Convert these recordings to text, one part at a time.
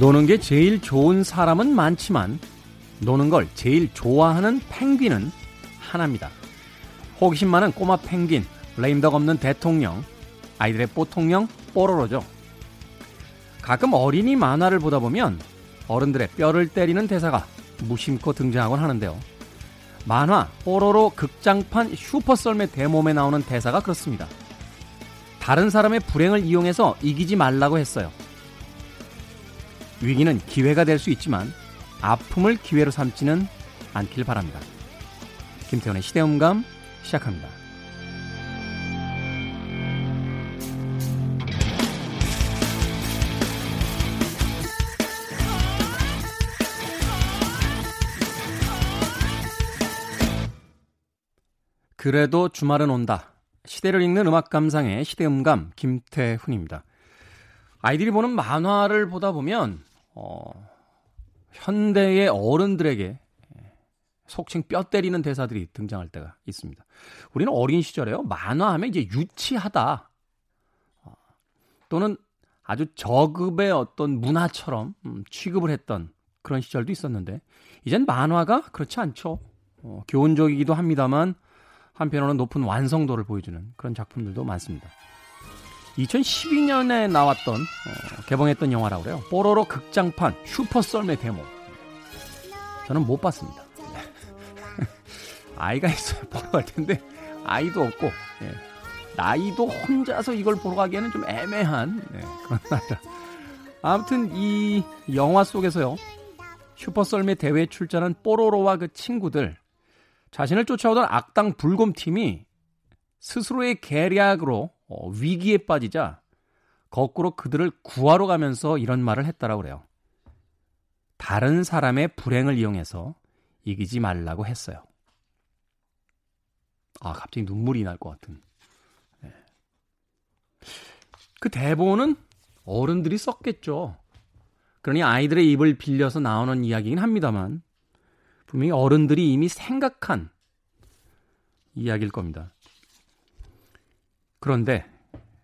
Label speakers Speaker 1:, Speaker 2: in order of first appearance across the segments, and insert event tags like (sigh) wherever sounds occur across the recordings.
Speaker 1: 노는 게 제일 좋은 사람은 많지만 노는 걸 제일 좋아하는 펭귄은 하나입니다. 호기심 많은 꼬마 펭귄, 레임덕 없는 대통령, 아이들의 뽀통령 뽀로로죠. 가끔 어린이 만화를 보다 보면 어른들의 뼈를 때리는 대사가 무심코 등장하곤 하는데요. 만화 뽀로로 극장판 슈퍼썰매 대몸에 나오는 대사가 그렇습니다. 다른 사람의 불행을 이용해서 이기지 말라고 했어요. 위기는 기회가 될 수 있지만 아픔을 기회로 삼지는 않길 바랍니다. 김태훈의 시대음감 시작합니다. 그래도 주말은 온다. 시대를 읽는 음악 감상의 시대음감 김태훈입니다. 아이들이 보는 만화를 보다 보면 어, 현대의 어른들에게 속칭 뼈 때리는 대사들이 등장할 때가 있습니다. 우리는 어린 시절에요. 만화하면 이제 유치하다. 어, 또는 아주 저급의 어떤 문화처럼 음, 취급을 했던 그런 시절도 있었는데, 이젠 만화가 그렇지 않죠. 어, 교훈적이기도 합니다만, 한편으로는 높은 완성도를 보여주는 그런 작품들도 많습니다. 2012년에 나왔던 어, 개봉했던 영화라고 그래요. 뽀로로 극장판 슈퍼 썰매 데모. 저는 못 봤습니다. (laughs) 아이가 있어요. 보러 갈 텐데 아이도 없고 예. 나이도 혼자서 이걸 보러 가기에는 좀 애매한 네, 그런 나이라. 아무튼 이 영화 속에서요. 슈퍼 썰매 대회에 출전한 뽀로로와 그 친구들 자신을 쫓아오던 악당 불곰 팀이 스스로의 계략으로 어, 위기에 빠지자 거꾸로 그들을 구하러 가면서 이런 말을 했다라고 그래요. 다른 사람의 불행을 이용해서 이기지 말라고 했어요. 아, 갑자기 눈물이 날 것 같은. 네. 그 대본은 어른들이 썼겠죠. 그러니 아이들의 입을 빌려서 나오는 이야기긴 합니다만, 분명히 어른들이 이미 생각한 이야기일 겁니다. 그런데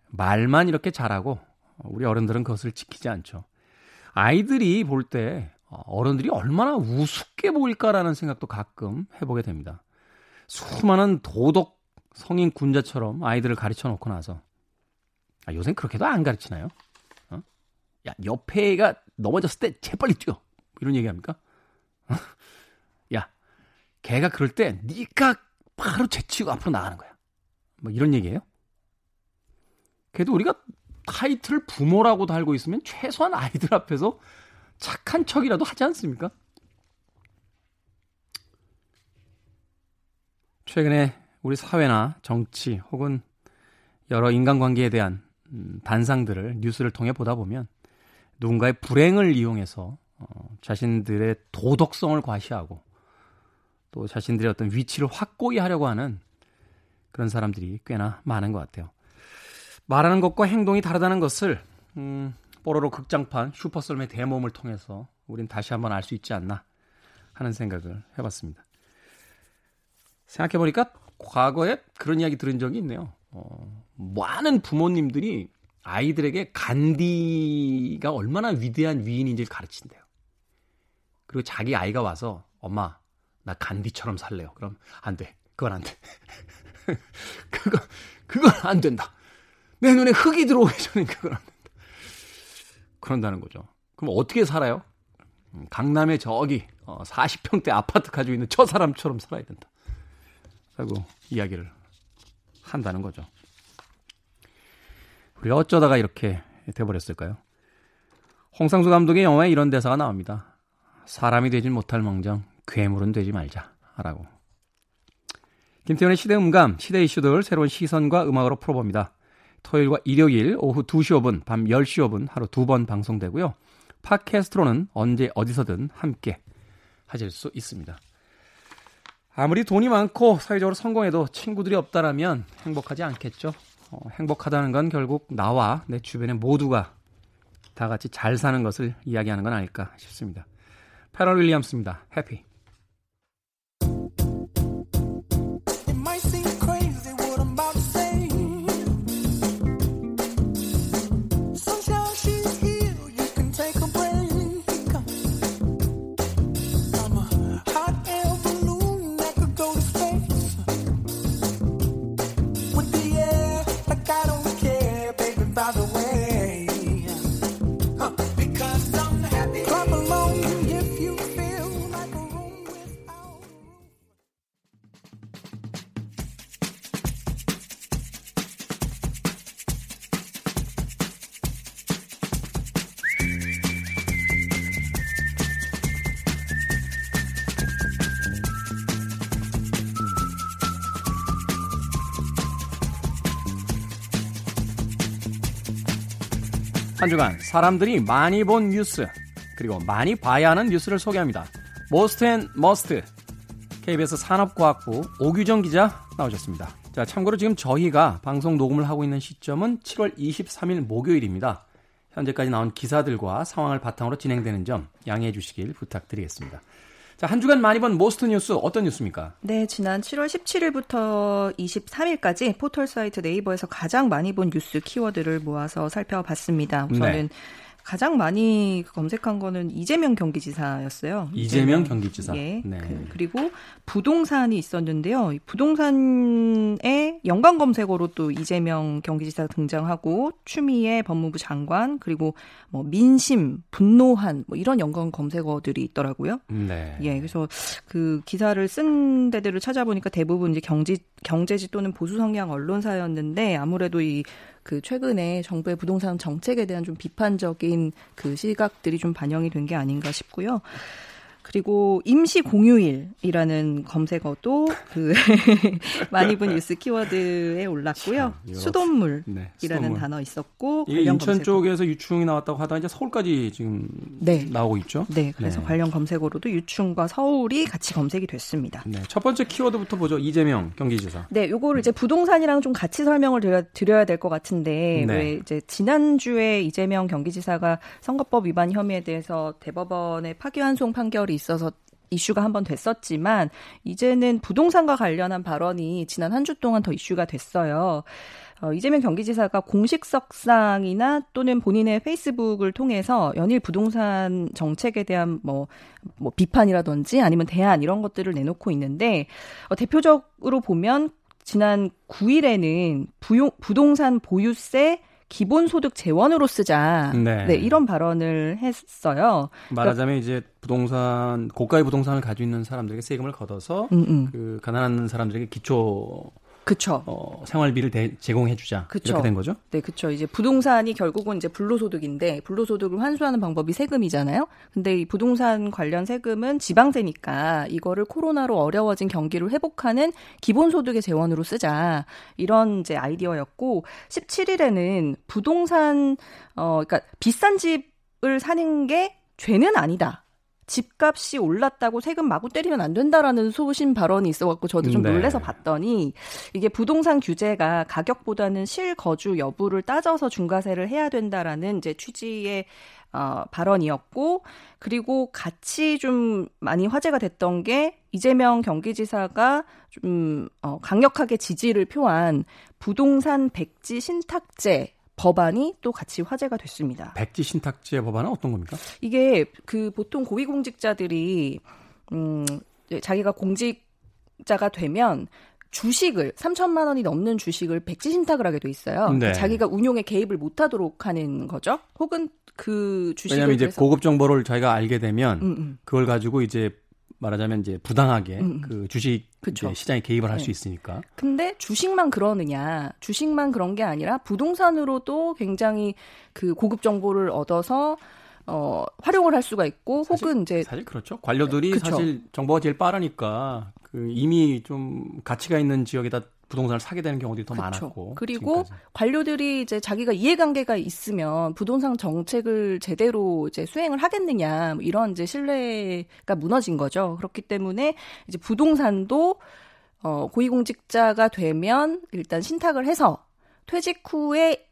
Speaker 1: 말만 이렇게 잘하고 우리 어른들은 그것을 지키지 않죠. 아이들이 볼 때 어른들이 얼마나 우습게 보일까라는 생각도 가끔 해보게 됩니다. 수많은 도덕 성인 군자처럼 아이들을 가르쳐 놓고 나서 아, 요새 그렇게도 안 가르치나요? 어? 야 옆에 애가 넘어졌을 때 재빨리 뛰어 이런 얘기합니까? 어? 야 걔가 그럴 때 네가 바로 제치고 앞으로 나가는 거야. 뭐 이런 얘기예요? 그래도 우리가 타이틀 부모라고 달고 있으면 최소한 아이들 앞에서 착한 척이라도 하지 않습니까? 최근에 우리 사회나 정치 혹은 여러 인간관계에 대한 음, 단상들을 뉴스를 통해 보다 보면 누군가의 불행을 이용해서 어, 자신들의 도덕성을 과시하고 또 자신들의 어떤 위치를 확고히 하려고 하는 그런 사람들이 꽤나 많은 것 같아요. 말하는 것과 행동이 다르다는 것을 음, 뽀로로 극장판 슈퍼썰매 대모험을 통해서 우린 다시 한번 알 수 있지 않나 하는 생각을 해봤습니다. 생각해보니까 과거에 그런 이야기 들은 적이 있네요. 어, 많은 부모님들이 아이들에게 간디가 얼마나 위대한 위인인지를 가르친대요. 그리고 자기 아이가 와서 엄마 나 간디처럼 살래요. 그럼 안 돼. 그건 안 돼. (laughs) 그거 그건 안 된다. 내 눈에 흙이 들어오기 전에 그걸 안 된다. 그런다는 거죠. 그럼 어떻게 살아요? 음, 강남에 저기 40평대 어, 아파트 가지고 있는 저 사람처럼 살아야 된다. 라고 이야기를 한다는 거죠. 우리 어쩌다가 이렇게 돼버렸을까요? 홍상수 감독의 영화에 이런 대사가 나옵니다. 사람이 되진 못할 멍정 괴물은 되지 말자. 라고. 김태현의 시대 음감, 시대 이슈들 새로운 시선과 음악으로 풀어봅니다. 토요일과 일요일 오후 2시 5분, 밤 10시 5분 하루 두 번 방송되고요. 팟캐스트로는 언제 어디서든 함께 하실 수 있습니다. 아무리 돈이 많고 사회적으로 성공해도 친구들이 없다라면 행복하지 않겠죠. 어, 행복하다는 건 결국 나와 내 주변의 모두가 다 같이 잘 사는 것을 이야기하는 건 아닐까 싶습니다. 패럴 윌리엄스입니다. 해피. 한 주간 사람들이 많이 본 뉴스 그리고 많이 봐야 하는 뉴스를 소개합니다. Most and Must KBS 산업과학부 오규정 기자 나오셨습니다. 자, 참고로 지금 저희가 방송 녹음을 하고 있는 시점은 7월 23일 목요일입니다. 현재까지 나온 기사들과 상황을 바탕으로 진행되는 점 양해해 주시길 부탁드리겠습니다. 자, 한 주간 많이 본 Most 뉴스 어떤 뉴스입니까?
Speaker 2: 네, 지난 7월 17일부터 23일까지 포털 사이트 네이버에서 가장 많이 본 뉴스 키워드를 모아서 살펴봤습니다. 우선은 네. 가장 많이 검색한 거는 이재명 경기지사였어요.
Speaker 1: 이재명 경기지사.
Speaker 2: 예. 네. 그, 리고 부동산이 있었는데요. 부동산의 연관 검색어로 또 이재명 경기지사 등장하고 추미애 법무부 장관 그리고 뭐 민심, 분노한 뭐 이런 연관 검색어들이 있더라고요. 네. 예. 그래서 그 기사를 쓴 데들을 찾아보니까 대부분 이제 경지 경제지 또는 보수 성향 언론사였는데 아무래도 이 그 최근에 정부의 부동산 정책에 대한 좀 비판적인 그 시각들이 좀 반영이 된 게 아닌가 싶고요. 그리고 임시 공휴일이라는 검색어도 그 (laughs) 많이 본 뉴스 키워드에 올랐고요. 수돗물이라는 네, 수돗물. 단어 있었고
Speaker 1: 이게 인천 검색어. 쪽에서 유충이 나왔다고 하다 이제 서울까지 지금 네. 나오고 있죠.
Speaker 2: 네, 그래서 네. 관련 검색어로도 유충과 서울이 같이 검색이 됐습니다.
Speaker 1: 네, 첫 번째 키워드부터 보죠. 이재명 경기지사.
Speaker 2: 네, 요거를 이제 부동산이랑 좀 같이 설명을 드려, 드려야 될 것 같은데 네. 왜 이제 지난주에 이재명 경기지사가 선거법 위반 혐의에 대해서 대법원의 파기환송 판결이 있 어서 이슈가 한 번 됐었지만 이제는 부동산과 관련한 발언이 지난 한 주 동안 더 이슈가 됐어요. 어, 이재명 경기지사가 공식석상이나 또는 본인의 페이스북을 통해서 연일 부동산 정책에 대한 뭐, 뭐 비판이라든지 아니면 대안 이런 것들을 내놓고 있는데 어, 대표적으로 보면 지난 9일에는 부용, 부동산 보유세 기본소득 재원으로 쓰자. 네. 네. 이런 발언을 했어요.
Speaker 1: 말하자면 그러니까, 이제 부동산 고가의 부동산을 가지고 있는 사람들에게 세금을 걷어서 음, 음. 그 가난한 사람들에게 기초
Speaker 2: 그쵸.
Speaker 1: 어, 생활비를 대, 제공해주자. 그쵸. 이렇게 된 거죠?
Speaker 2: 네, 그쵸. 이제 부동산이 결국은 이제 불로소득인데 불로소득을 환수하는 방법이 세금이잖아요. 근데 이 부동산 관련 세금은 지방세니까 이거를 코로나로 어려워진 경기를 회복하는 기본소득의 재원으로 쓰자. 이런 이제 아이디어였고 17일에는 부동산 어 그러니까 비싼 집을 사는 게 죄는 아니다. 집값이 올랐다고 세금 마구 때리면 안 된다라는 소신 발언이 있어갖고 저도 좀 네. 놀래서 봤더니 이게 부동산 규제가 가격보다는 실거주 여부를 따져서 중과세를 해야 된다라는 이제 취지의 어, 발언이었고 그리고 같이 좀 많이 화제가 됐던 게 이재명 경기지사가 좀 어, 강력하게 지지를 표한 부동산 백지 신탁제 법안이 또 같이 화제가 됐습니다.
Speaker 1: 백지 신탁제 법안은 어떤 겁니까?
Speaker 2: 이게 그 보통 고위공직자들이 음 자기가 공직자가 되면 주식을 3천만 원이 넘는 주식을 백지 신탁을 하게 돼 있어요. 네. 자기가 운용에 개입을 못 하도록 하는 거죠. 혹은 그 주식을
Speaker 1: 왜냐하면 이제 고급 정보를 자기가 알게 되면 음, 음. 그걸 가지고 이제 말하자면 이제 부당하게 음. 음. 그 주식 시장에 개입을 할수 네. 있으니까.
Speaker 2: 근데 주식만 그러느냐? 주식만 그런 게 아니라 부동산으로도 굉장히 그 고급 정보를 얻어서 어, 활용을 할 수가 있고 사실, 혹은 이제
Speaker 1: 사실 그렇죠. 관료들이 그쵸. 사실 정보가 제일 빠르니까 그 이미 좀 가치가 있는 지역에다 부동산을 사게 되는 경우들이 더 그쵸. 많았고
Speaker 2: 그리고 지금까지. 관료들이 이제 자기가 이해관계가 있으면 부동산 정책을 제대로 이제 수행을 하겠느냐 뭐 이런 이제 신뢰가 무너진 거죠. 그렇기 때문에 이제 부동산도 어 고위공직자가 되면 일단 신탁을 해서 퇴직 후에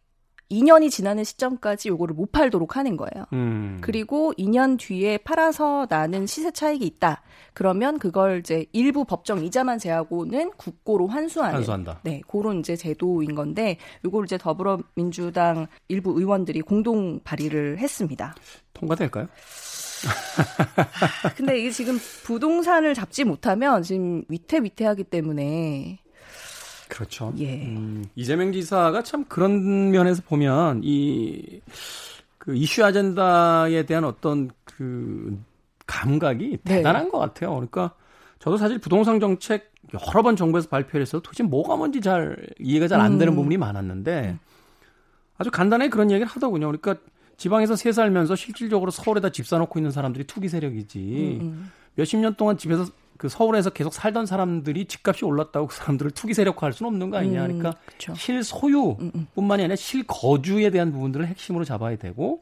Speaker 2: 2년이 지나는 시점까지 요거를 못 팔도록 하는 거예요. 음. 그리고 2년 뒤에 팔아서 나는 시세 차익이 있다. 그러면 그걸 이제 일부 법정 이자만 제하고는 국고로 환수하는
Speaker 1: 환수한다.
Speaker 2: 네, 그런 이제 제도인 건데 요걸 이제 더불어민주당 일부 의원들이 공동 발의를 했습니다.
Speaker 1: 통과될까요? (laughs)
Speaker 2: 근데 이게 지금 부동산을 잡지 못하면 지금 위태위태하기 때문에
Speaker 1: 그렇죠. 예. 음, 이재명 지사가 참 그런 면에서 보면 이 그 이슈 아젠다에 대한 어떤 그 감각이 네. 대단한 것 같아요. 그러니까 저도 사실 부동산 정책 여러 번 정부에서 발표를 해서 도대체 뭐가 뭔지 잘 이해가 잘 안 되는 음. 부분이 많았는데 아주 간단하게 그런 얘기를 하더군요. 그러니까 지방에서 새 살면서 실질적으로 서울에다 집 사놓고 있는 사람들이 투기 세력이지 음, 음. 몇십 년 동안 집에서 그 서울에서 계속 살던 사람들이 집값이 올랐다고 그 사람들을 투기 세력화할 수는 없는 거 아니냐. 그러니까 음, 실소유뿐만이 아니라 실거주에 대한 부분들을 핵심으로 잡아야 되고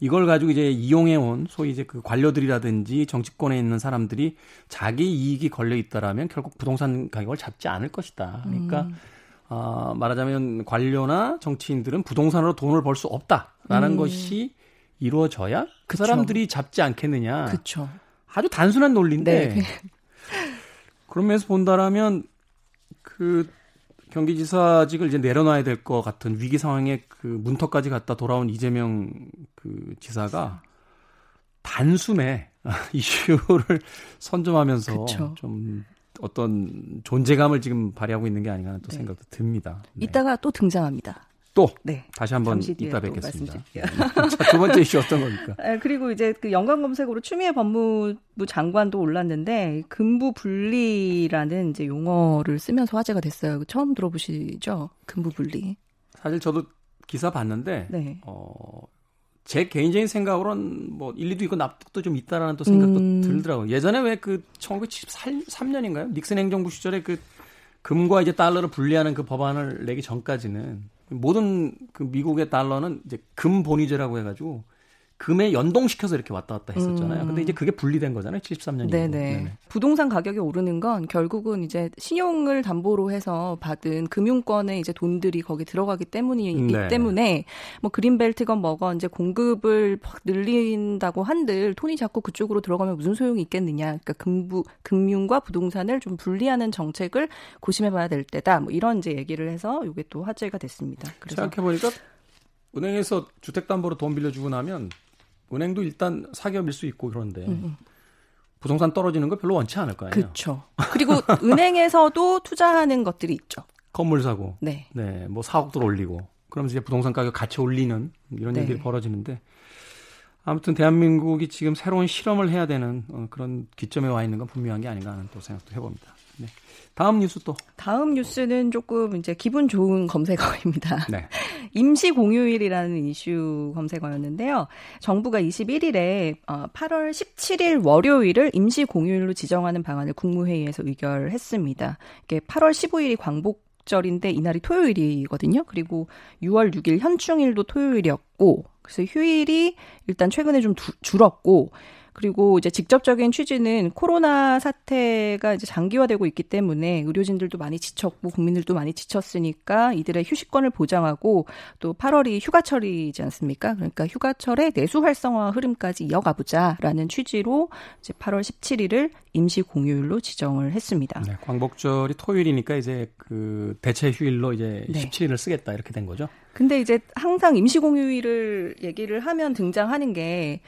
Speaker 1: 이걸 가지고 이제 이용해 온 소위 이제 그 관료들이라든지 정치권에 있는 사람들이 자기 이익이 걸려 있다라면 결국 부동산 가격을 잡지 않을 것이다. 그러니까 음. 어, 말하자면 관료나 정치인들은 부동산으로 돈을 벌 수 없다라는 음. 것이 이루어져야 그 그쵸. 사람들이 잡지 않겠느냐.
Speaker 2: 그쵸.
Speaker 1: 아주 단순한 논리인데 네. (laughs) 그런 면에서 본다라면 그 경기지사직을 이제 내려놔야 될 것 같은 위기 상황에 그 문턱까지 갔다 돌아온 이재명 그 지사가 단숨에 (laughs) 이슈를 선점하면서 그쵸. 좀 어떤 존재감을 지금 발휘하고 있는 게 아닌가 하는 또 네. 생각도 듭니다.
Speaker 2: 네. 이따가 또 등장합니다.
Speaker 1: 또 네. 다시 한번 이따 뵙겠습니다. 네. 자, 두 번째 이슈 어떤 겁니까?
Speaker 2: 아, 그리고 이제 그 연관 검색으로 추미애 법무부 장관도 올랐는데 근부 분리라는 이제 용어를 쓰면서 화제가 됐어요. 처음 들어보시죠? 근부 분리.
Speaker 1: 사실 저도 기사 봤는데 네. 어, 제 개인적인 생각으로는 뭐 일리도 있고 납득도 좀 있다라는 또 생각도 음. 들더라고요. 예전에 왜 그 1973년인가요? 닉슨 행정부 시절에 그 금과 이제 달러를 분리하는 그 법안을 내기 전까지는 모든 그 미국의 달러는 이제 금 본위제라고 해가지고 금에 연동시켜서 이렇게 왔다 갔다 했었잖아요. 음. 근데 이제 그게 분리된 거잖아요. 73년이고. 네네. 네네.
Speaker 2: 부동산 가격이 오르는 건 결국은 이제 신용을 담보로 해서 받은 금융권의 이제 돈들이 거기 들어가기 때문이기 네. 때문에 뭐 그린벨트건 뭐건 이제 공급을 늘린다고 한들 돈이 자꾸 그쪽으로 들어가면 무슨 소용이 있겠느냐. 그러니까 금부 금융과 부동산을 좀 분리하는 정책을 고심해봐야 될 때다. 뭐 이런 이제 얘기를 해서 이게 또 화제가 됐습니다.
Speaker 1: 그래서 생각해 보니까 은행에서 주택담보로 돈 빌려주고 나면 은행도 일단 사기업일 수 있고 그런데 음, 음. 부동산 떨어지는 거 별로 원치 않을 거예요.
Speaker 2: 그렇죠. 그리고 (laughs) 은행에서도 투자하는 것들이 있죠.
Speaker 1: 건물 사고, 네, 네, 뭐 4억들 올리고, 그러면서 이제 부동산 가격 같이 올리는 이런 네. 일들이 벌어지는데 아무튼 대한민국이 지금 새로운 실험을 해야 되는 어, 그런 기점에 와 있는 건 분명한 게 아닌가 하는 또 생각도 해봅니다. 네. 다음 뉴스 또.
Speaker 2: 다음 뉴스는 조금 이제 기분 좋은 검색어입니다. 네. (laughs) 임시 공휴일이라는 이슈 검색어였는데요. 정부가 21일에 8월 어, 17일 월요일을 임시 공휴일로 지정하는 방안을 국무회의에서 의결했습니다. 이게 8월 15일이 광복 절인데 이날이 토요일이거든요. 그리고 6월 6일 현충일도 토요일이었고 그래서 휴일이 일단 최근에 좀 두, 줄었고 그리고 이제 직접적인 취지는 코로나 사태가 이제 장기화되고 있기 때문에 의료진들도 많이 지쳤고 국민들도 많이 지쳤으니까 이들의 휴식권을 보장하고 또 8월이 휴가철이지 않습니까? 그러니까 휴가철의 내수 활성화 흐름까지 이어가 보자라는 취지로 이제 8월 17일을 임시 공휴일로 지정을 했습니다.
Speaker 1: 네, 광복절이 토요일이니까 이제 그 대체 휴일로 이제 네. 17일을 쓰겠다 이렇게 된 거죠.
Speaker 2: 근데 이제 항상 임시 공휴일을 얘기를 하면 등장하는 게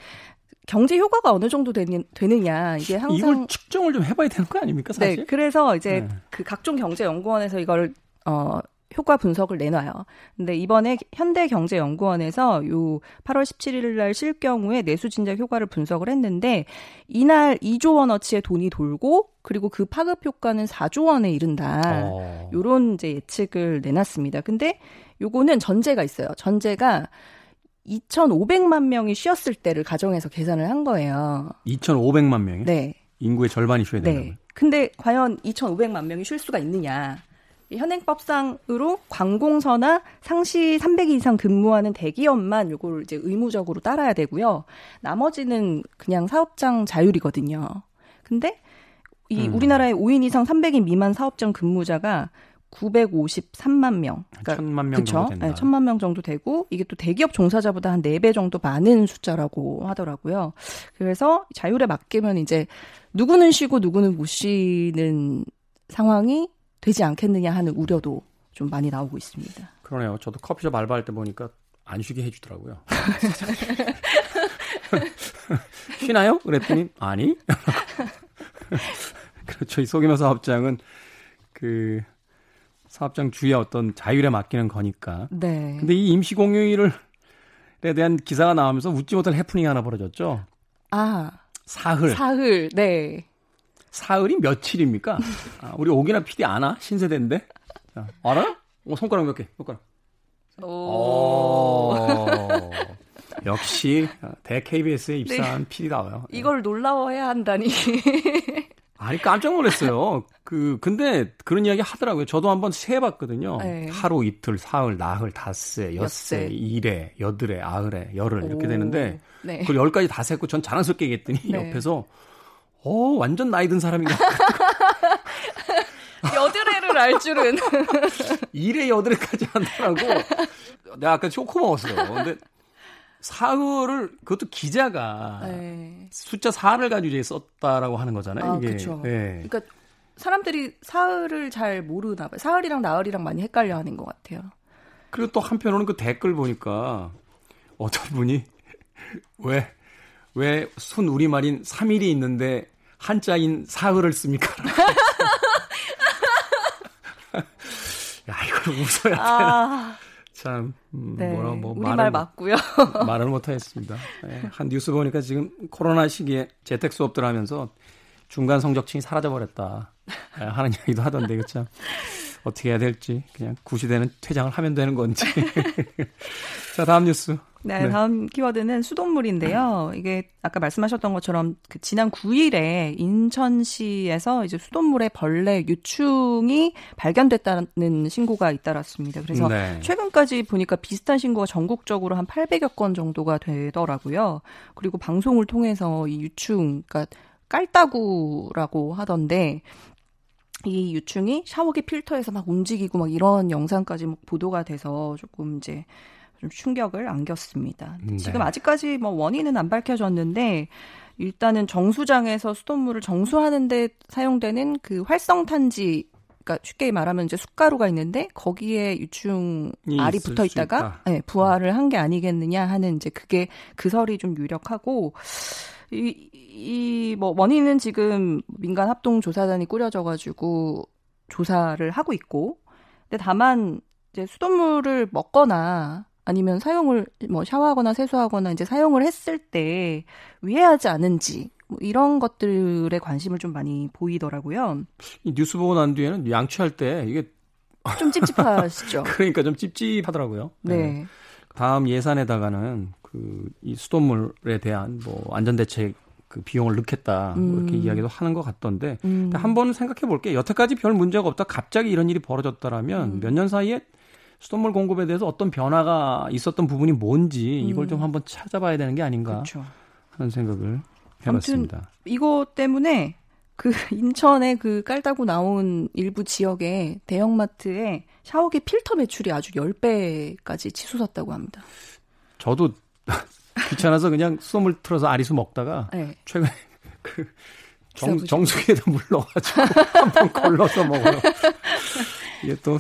Speaker 2: 경제 효과가 어느 정도 되는, 되느냐 이게 항상
Speaker 1: 이걸 측정을 좀 해봐야 되는 거 아닙니까 사실?
Speaker 2: 네, 그래서 이제 네. 그 각종 경제연구원에서 이걸 어 효과 분석을 내놔요. 근데 이번에 현대경제연구원에서 요 8월 17일 날 실 경우에 내수 진작 효과를 분석을 했는데 이날 2조 원어치의 돈이 돌고 그리고 그 파급 효과는 4조 원에 이른다. 어. 요런 이제 예측을 내놨습니다. 근데 요거는 전제가 있어요. 전제가 2,500만 명이 쉬었을 때를 가정해서 계산을 한 거예요.
Speaker 1: 2,500만 명이?
Speaker 2: 네.
Speaker 1: 인구의 절반이 쉬어야 되는
Speaker 2: 네. 근데 과연 2,500만 명이 쉴 수가 있느냐? 현행법상으로 관공서나 상시 300일 이상 근무하는 대기업만 요걸 이제 의무적으로 따라야 되고요. 나머지는 그냥 사업장 자율이거든요. 근데 이 음. 우리나라의 5인 이상 300인 미만 사업장 근무자가 953만 명.
Speaker 1: 그러니까 1000만 명 그쵸? 정도 된다.
Speaker 2: 네, 1000만 명 정도 되고 이게 또 대기업 종사자보다 한 4배 정도 많은 숫자라고 하더라고요. 그래서 자율에 맡기면 이제 누구는 쉬고 누구는 못 쉬는 상황이 되지 않겠느냐 하는 우려도 좀 많이 나오고 있습니다.
Speaker 1: 그러네요. 저도 커피숍 알바할 때 보니까 안 쉬게 해주더라고요. (laughs) 쉬나요? 그랬더니 아니. (laughs) 그렇죠. 이 소규모 사업장은 그 사업장 주의 어떤 자율에 맡기는 거니까. 네. 근데 이 임시 공휴일을 에 대한 기사가 나오면서 웃지 못할 해프닝이 하나 벌어졌죠.
Speaker 2: 아.
Speaker 1: 사흘.
Speaker 2: 사흘. 네.
Speaker 1: 사흘이 며칠입니까? 아, 우리 오기나 PD 아나? 신세대인데. 자, 알아? 어, 손가락 몇 개? 손가락. 오. 오. 역시 대 KBS에 입사한 네. PD다워요.
Speaker 2: 이걸 놀라워해야 한다니.
Speaker 1: 아니 깜짝 놀랐어요. 그 근데 그런 이야기 하더라고요. 저도 한번 세봤거든요. 네. 하루, 이틀, 사흘, 나흘, 닷새, 엿새, 일회, 여드레, 아흘에, 열흘 이렇게 되는데 네. 그걸 열까지 다 셌고 전 자랑스럽게 얘기했더니 네. 옆에서 어 완전 나이 든 사람인가. (laughs)
Speaker 2: 여드레를 알 줄은. (laughs)
Speaker 1: 일회 여드레까지 한다라고. 내가 아까 초코 먹었어요. 근데 사흘을 그것도 기자가 네. 숫자 4를 가지고 썼다라고 하는 거잖아요. 아, 이게.
Speaker 2: 그렇죠. 네. 그러니까 사람들이 사흘을 잘 모르나 봐요. 사흘이랑 나흘이랑 많이 헷갈려 하는 것 같아요.
Speaker 1: 그리고 또 한편으로는 그 댓글 보니까 어떤 분이 (laughs) 왜, 왜 순 우리말인 3일이 있는데 한자인 사흘을 씁니까? (laughs) (laughs) 야, 이걸 웃어야 되나. 아... 참 음, 네, 뭐라 뭐
Speaker 2: 우리말 맞고요. (laughs)
Speaker 1: 말을 못 하겠습니다. 네, 한 뉴스 보니까 지금 코로나 시기에 재택 수업들 하면서 중간 성적층이 사라져 버렸다 네, 하는 (laughs) 이야기도 하던데 그렇죠. 어떻게 해야 될지 그냥 구시대는 퇴장을 하면 되는 건지. (laughs) 자 다음 뉴스.
Speaker 2: 네, 네, 다음 키워드는 수돗물인데요. 이게 아까 말씀하셨던 것처럼 그 지난 9일에 인천시에서 이제 수돗물에 벌레 유충이 발견됐다는 신고가 잇따랐습니다. 그래서 네. 최근까지 보니까 비슷한 신고가 전국적으로 한 800여 건 정도가 되더라고요. 그리고 방송을 통해서 이 유충, 그러니까 깔따구라고 하던데 이 유충이 샤워기 필터에서 막 움직이고 막 이런 영상까지 막 보도가 돼서 조금 이제 좀 충격을 안겼습니다. 네. 지금 아직까지 뭐 원인은 안 밝혀졌는데 일단은 정수장에서 수돗물을 정수하는데 사용되는 그 활성탄지 그러니까 쉽게 말하면 이제 숟가루가 있는데 거기에 유충 알이 붙어 있다가 네, 부활을 한게 아니겠느냐 하는 이제 그게 그 설이 좀 유력하고 이 이 뭐 원인은 지금 민간 합동 조사단이 꾸려져 가지고 조사를 하고 있고 근데 다만 이제 수돗물을 먹거나 아니면 사용을 뭐 샤워하거나 세수하거나 이제 사용을 했을 때 위해하지 않은지 뭐 이런 것들에 관심을 좀 많이 보이더라고요.
Speaker 1: 이 뉴스 보고 난 뒤에는 양치할 때 이게
Speaker 2: 좀 찝찝하시죠. (laughs)
Speaker 1: 그러니까 좀 찝찝하더라고요. 네. 네. 다음 예산에다가는 그 이 수돗물에 대한 뭐 안전 대책 그 비용을 넣겠다 뭐 이렇게 음. 이야기도 하는 것 같던데 음. 한번 생각해 볼게요. 여태까지 별 문제가 없다 갑자기 이런 일이 벌어졌다라면 음. 몇년 사이에 수돗물 공급에 대해서 어떤 변화가 있었던 부분이 뭔지 이걸 좀 음. 한번 찾아봐야 되는 게 아닌가 그렇죠. 하는 생각을 해봤습니다.
Speaker 2: 이거 때문에 그 (laughs) 인천에 그 깔다고 나온 일부 지역의 대형마트에 샤워기 필터 매출이 아주 10배까지 치솟았다고 합니다.
Speaker 1: 저도 귀찮아서 그냥 수돗물 틀어서 아리수 먹다가 네. 최근에 그 정, 정수기에다 물 넣어가지고 한 번 걸러서 먹어요. 이게 또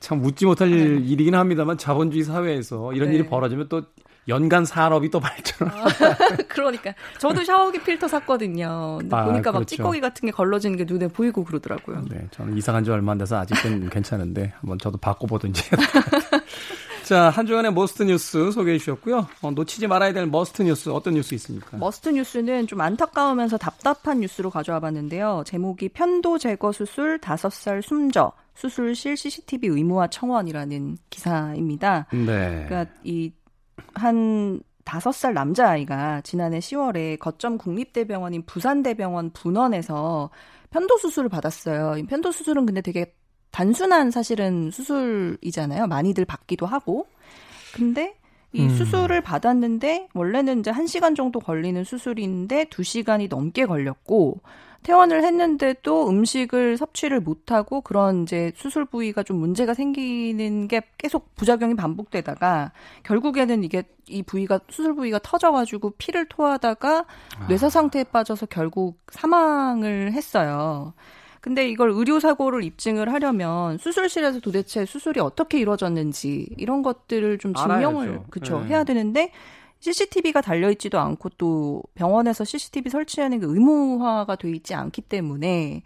Speaker 1: 참 웃지 못할 일, 네. 일이긴 합니다만 자본주의 사회에서 이런 네. 일이 벌어지면 또 연간 산업이 또 발전을 아, (laughs)
Speaker 2: 그러니까 저도 샤워기 필터 샀거든요. 근데 아, 보니까 그렇죠. 막 찌꺼기 같은 게 걸러지는 게 눈에 보이고 그러더라고요.
Speaker 1: 네, 저는 이사 간 지 얼마 안 돼서 아직은 괜찮은데 한번 저도 바꿔보든지. (laughs) 자, 한 주간의 Must 뉴스 소개해 주셨고요. 어, 놓치지 말아야 될 Must 뉴스 어떤 뉴스 있습니까?
Speaker 2: Must 뉴스는 좀 안타까우면서 답답한 뉴스로 가져와 봤는데요. 제목이 편도 제거 수술 5살 숨져 수술실 CCTV 의무화 청원이라는 기사입니다. 네. 그러니까 이한 다섯 살 남자아이가 지난해 10월에 거점 국립대병원인 부산대병원 분원에서 편도 수술을 받았어요. 이 편도 수술은 근데 되게 단순한 사실은 수술이잖아요. 많이들 받기도 하고. 근데 이 음. 수술을 받았는데 원래는 이제 1시간 정도 걸리는 수술인데 2시간이 넘게 걸렸고 퇴원을 했는데도 음식을 섭취를 못하고 그런 이제 수술 부위가 좀 문제가 생기는 게 계속 부작용이 반복되다가 결국에는 이게 이 부위가 수술 부위가 터져가지고 피를 토하다가 아. 뇌사 상태에 빠져서 결국 사망을 했어요. 근데 이걸 의료 사고를 입증을 하려면 수술실에서 도대체 수술이 어떻게 이루어졌는지 이런 것들을 좀 증명을 그쵸 네. 해야 되는데 CCTV가 달려 있지도 않고 또 병원에서 CCTV 설치하는 게 의무화가 돼 있지 않기 때문에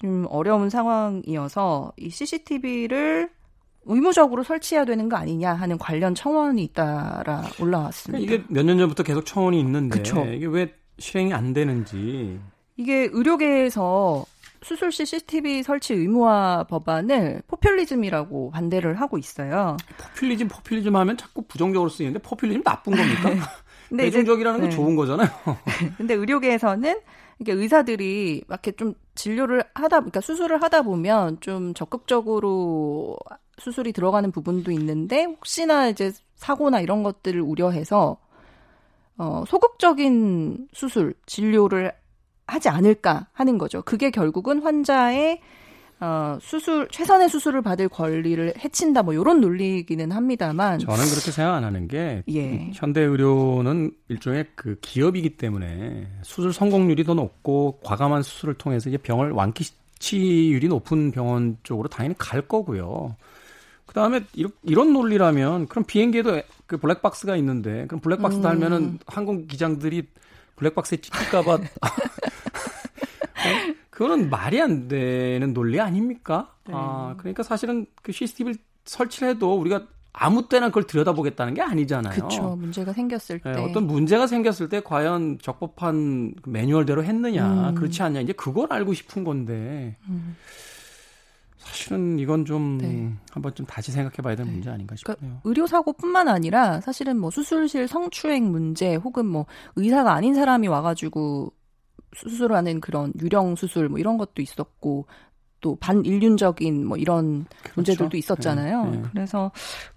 Speaker 2: 좀 어려운 상황이어서 이 CCTV를 의무적으로 설치해야 되는 거 아니냐 하는 관련 청원이 잇따라 올라왔습니다.
Speaker 1: 이게 몇 년 전부터 계속 청원이 있는데 그쵸. 이게 왜 실행이 안 되는지
Speaker 2: 이게 의료계에서 수술실 CCTV 설치 의무화 법안을 포퓰리즘이라고 반대를 하고 있어요.
Speaker 1: 포퓰리즘 포퓰리즘 하면 자꾸 부정적으로 쓰이는데 포퓰리즘 나쁜 (laughs) 겁니까? 근데 대중적이라는 건 네. 좋은 거잖아요. (laughs)
Speaker 2: 근데 의료계에서는 이게 의사들이 막 이렇게 좀 진료를 하다, 그러니까 수술을 하다 보면 좀 적극적으로 수술이 들어가는 부분도 있는데 혹시나 이제 사고나 이런 것들을 우려해서 어, 소극적인 수술, 진료를 하지 않을까 하는 거죠. 그게 결국은 환자의 어, 수술 최선의 수술을 받을 권리를 해친다 뭐 이런 논리기는 합니다만
Speaker 1: 저는 그렇게 생각 안 하는 게 예. 현대 의료는 일종의 그 기업이기 때문에 수술 성공률이 더 높고 과감한 수술을 통해서 이제 병을 완치율이 높은 병원 쪽으로 당연히 갈 거고요. 그 다음에 이런 논리라면 그럼 비행기에도 그 블랙박스가 있는데 그럼 블랙박스 음. 달면은 항공 기장들이 블랙박스에 찍힐까봐 어? 그거는 말이 안 되는 논리 아닙니까? 네. 아 그러니까 사실은 그 CCTV를 설치를 해도 우리가 아무 때나 그걸 들여다보겠다는 게 아니잖아요.
Speaker 2: 그렇죠. 문제가 생겼을 네, 때.
Speaker 1: 네, 어떤 문제가 생겼을 때 과연 적법한 그 매뉴얼대로 했느냐, 음. 그렇지 않냐, 이제 그걸 알고 싶은 건데. 음. 사실은 이건 좀 네. 한번 좀 다시 생각해 봐야 될 네. 문제 아닌가 싶네요. 그러니까
Speaker 2: 의료 사고뿐만 아니라 사실은 뭐 수술실 성추행 문제 혹은 뭐 의사가 아닌 사람이 와 가지고 수술하는 그런 유령 수술 뭐 이런 것도 있었고 또 반인륜적인 뭐 이런 그렇죠. 문제들도 있었잖아요. 네, 네. 그래서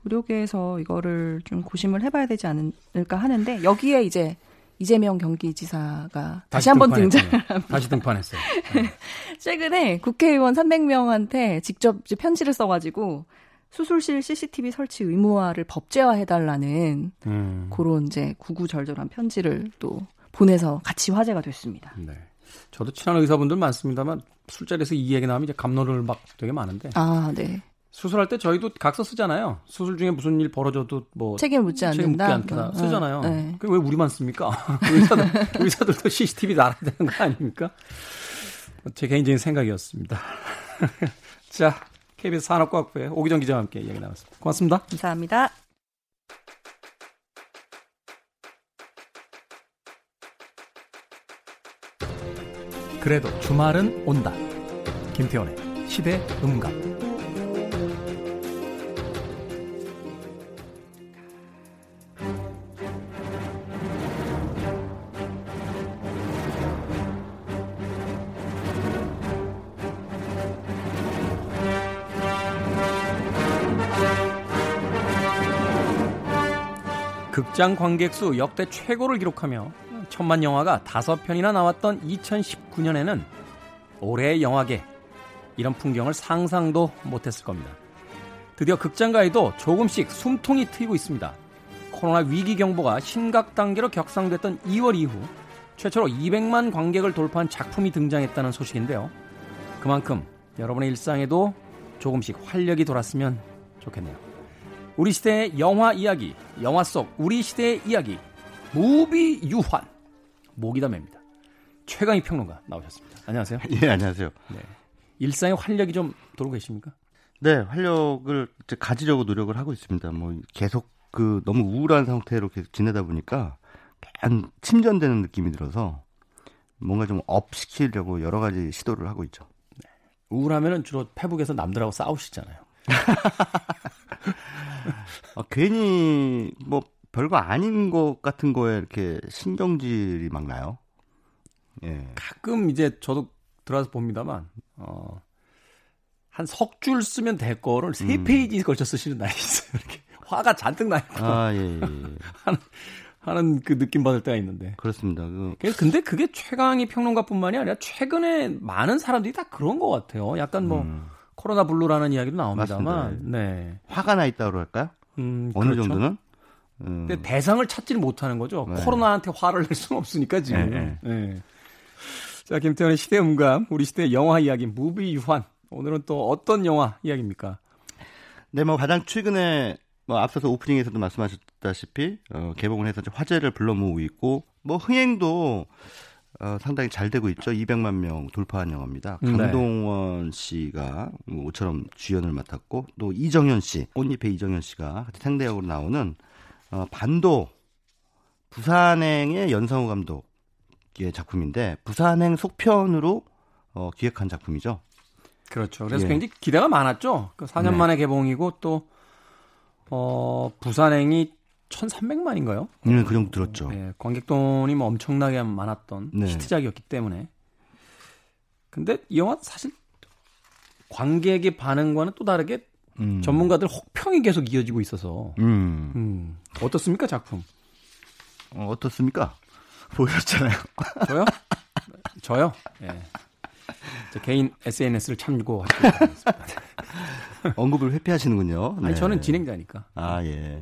Speaker 2: 의료계에서 이거를 좀 고심을 해봐야 되지 않을까 하는데 여기에 이제 이재명 경기지사가 다시, 한번 등장합니다.
Speaker 1: 다시 등판했어요. 네. (laughs)
Speaker 2: 최근에 국회의원 300명한테 직접 편지를 써가지고 수술실 CCTV 설치 의무화를 법제화해달라는 음. 그런 이제 구구절절한 편지를 또 보내서 같이 화제가 됐습니다. 네.
Speaker 1: 저도 친한 의사분들 많습니다만 술자리에서 이 얘기 나오면 이제 감론을 막 되게 많은데.
Speaker 2: 아, 네.
Speaker 1: 수술할 때 저희도 각서 쓰잖아요. 수술 중에 무슨 일 벌어져도 뭐
Speaker 2: 책임 묻지 않는다. 책임 묻지
Speaker 1: 않다 어, 쓰잖아요. 네. 그왜 우리만 씁니까? (laughs) 의사들 의사들도 CCTV 나라야 되는 거 아닙니까? 제 개인적인 생각이었습니다. (laughs) 자, KBS 산업과학부의 오기정 기자와 함께 이야기 나눴습니다. 고맙습니다.
Speaker 2: 감사합니다.
Speaker 1: 그래도 주말은 온다. 김태원의 시대 음감. 극장 관객 수 역대 최고를 기록하며 천만 영화가 다섯 편이나 나왔던 2019년에는 올해의 영화계 이런 풍경을 상상도 못했을 겁니다. 드디어 극장가에도 조금씩 숨통이 트이고 있습니다. 코로나 위기 경보가 심각 단계로 격상됐던 2월 이후 최초로 200만 관객을 돌파한 작품이 등장했다는 소식인데요. 그만큼 여러분의 일상에도 조금씩 활력이 돌았으면 좋겠네요. 우리 시대의 영화 이야기, 영화 속 우리 시대의 이야기, 무비 유환, 모기담입니다. 최광희 평론가 나오셨습니다. 안녕하세요.
Speaker 3: 예, 안녕하세요. 네.
Speaker 1: 일상에 활력이 좀 돌고 계십니까?
Speaker 3: 네, 활력을 가지려고 노력을 하고 있습니다. 뭐 계속 그 너무 우울한 상태로 계속 지내다 보니까 약간 침전되는 느낌이 들어서 뭔가 좀 up 시키려고 여러 가지 시도를 하고 있죠. 네.
Speaker 1: 우울하면은 주로 페북에서 남들하고 싸우시잖아요. (laughs)
Speaker 3: 아, 괜히 뭐 별거 아닌 것 같은 거에 이렇게 신경질이 막 나요.
Speaker 1: 예. 가끔 이제 저도 들어와서 봅니다만 어. 한 석 줄 쓰면 될 거를 세 음. 페이지 걸쳐 쓰시는 날이 있어요. 이렇게 화가 잔뜩 나 있고. 아, 예, 예. 하는, 하는 그 느낌 받을 때가 있는데.
Speaker 3: 그렇습니다. 그...
Speaker 1: 근데 그게 최광희 평론가뿐만이 아니라 최근에 많은 사람들이 다 그런 것 같아요. 약간 뭐 음. 코로나 블루라는 이야기도 나옵니다만, 네.
Speaker 3: 화가 나 있다고 그럴까요? 음, 어느 그렇죠. 정도는?
Speaker 1: 음. 근데 대상을 찾지를 못하는 거죠. 네. 코로나한테 화를 낼 수는 없으니까 지금. 네, 네. 네. 자, 김태훈의 시대 음감, 우리 시대 영화 이야기, 무비 유환. 오늘은 또 어떤 영화 이야기입니까?
Speaker 3: 네, 뭐 가장 최근에 뭐 앞서서 오프닝에서도 말씀하셨다시피 어, 개봉을 해서 화제를 불러 모으고 있고 뭐 흥행도 어, 상당히 잘 되고 있죠. 200만 명 돌파한 영화입니다. 음, 네. 강동원 씨가 모처럼 주연을 맡았고 또 이정현 씨, 꽃잎의 이정현 씨가 같이 상대역으로 나오는 어, 반도 부산행의 연상호 감독의 작품인데 부산행 속편으로 어, 기획한 작품이죠.
Speaker 1: 그렇죠. 그래서
Speaker 3: 예.
Speaker 1: 굉장히 기대가 많았죠. 그 4년
Speaker 3: 네.
Speaker 1: 만에 개봉이고 또 어, 부산행이 1,300만인가요?
Speaker 3: 네, 그 정도 들었죠.
Speaker 1: 예, 관객 돈이 뭐 엄청나게 많았던
Speaker 3: 네.
Speaker 1: 히트작이었기 때문에. 근데 이 영화 사실 관객의 반응과는 또 다르게
Speaker 3: 음.
Speaker 1: 전문가들 혹평이 계속 이어지고 있어서
Speaker 3: 음.
Speaker 1: 음, 어떻습니까 작품?
Speaker 3: 어, 어떻습니까? (laughs) 보셨잖아요.
Speaker 1: 저요? 저요? 예. 제 개인 SNS를 참고하시기 바랍니다. (laughs)
Speaker 3: 언급을 회피하시는군요.
Speaker 1: 아니
Speaker 3: 네.
Speaker 1: 저는 진행자니까.
Speaker 3: 아, 예.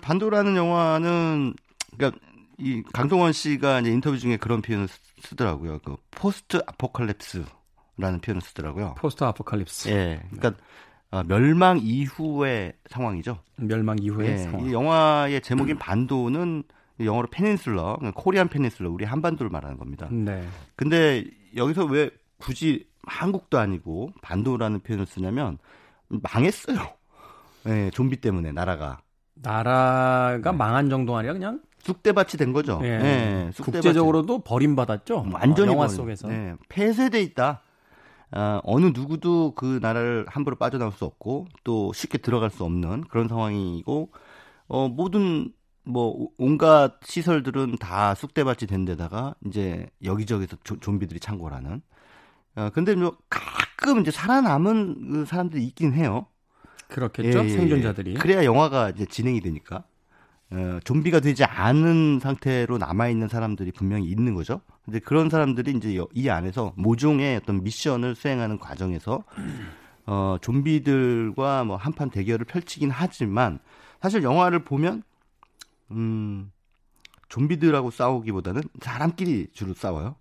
Speaker 3: 반도라는 영화는, 그러니까 이 강동원 씨가 이제 인터뷰 중에 그런 표현을 쓰- 쓰더라고요. 그 포스트 아포칼립스라는 표현을 쓰더라고요.
Speaker 1: post apocalypse
Speaker 3: 예. 그러니까 아, 멸망 이후의 상황이죠.
Speaker 1: 멸망 이후의
Speaker 3: 예.
Speaker 1: 상황.
Speaker 3: 이 영화의 제목인 반도는 영어로 peninsula, 그러니까 Korean Peninsula, 우리 한반도를 말하는 겁니다.
Speaker 1: 네.
Speaker 3: 근데 여기서 왜 굳이 한국도 아니고 반도라는 표현을 쓰냐면 망했어요. 예, 좀비 때문에 나라가
Speaker 1: 나라가
Speaker 3: 네.
Speaker 1: 망한 정도 아니라 그냥
Speaker 3: 쑥대밭이 된 거죠.
Speaker 1: 예,
Speaker 3: 예, 쑥대밭이-
Speaker 1: 국제적으로도 버림받았죠.
Speaker 3: 완전히
Speaker 1: 어, 영화 속에서.
Speaker 3: 네, 폐쇄돼 있다. 아, 어느 누구도 그 나라를 함부로 빠져나올 수 없고 또 쉽게 들어갈 수 없는 그런 상황이고 어, 모든 뭐 온갖 시설들은 다 쑥대밭이 된 데다가 이제 여기저기서 조- 좀비들이 창궐하는. 어, 근데 뭐 가끔 이제 살아남은 그 사람들이 있긴 해요.
Speaker 1: 그렇겠죠.
Speaker 3: 예, 예, 예.
Speaker 1: 생존자들이.
Speaker 3: 그래야 영화가 이제 진행이 되니까. 어, 좀비가 되지 않은 상태로 남아 있는 사람들이 분명히 있는 거죠. 근데 그런 사람들이 이제 여- 이 안에서 모종의 어떤 미션을 수행하는 과정에서 어, 좀비들과 뭐 한판 대결을 펼치긴 하지만 사실 영화를 보면 음, 좀비들하고 싸우기보다는 사람끼리 주로 싸워요.